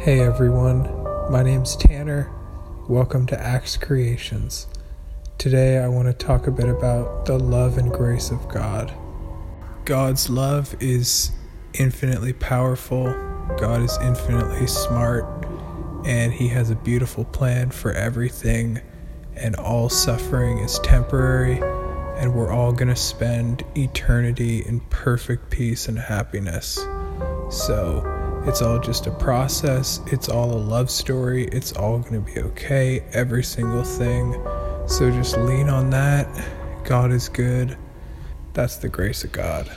Hey everyone, my name's Tanner. Welcome to Axe Creations. Today I want to talk a bit about the love and grace of God. God's love is infinitely powerful, God is infinitely smart, and He has a beautiful plan for everything, and all suffering is temporary, and we're all going to spend eternity in perfect peace and happiness. So, it's all just a process. It's all a love story. It's all going to be okay. Every single thing. So just lean on that. God is good. That's the grace of God.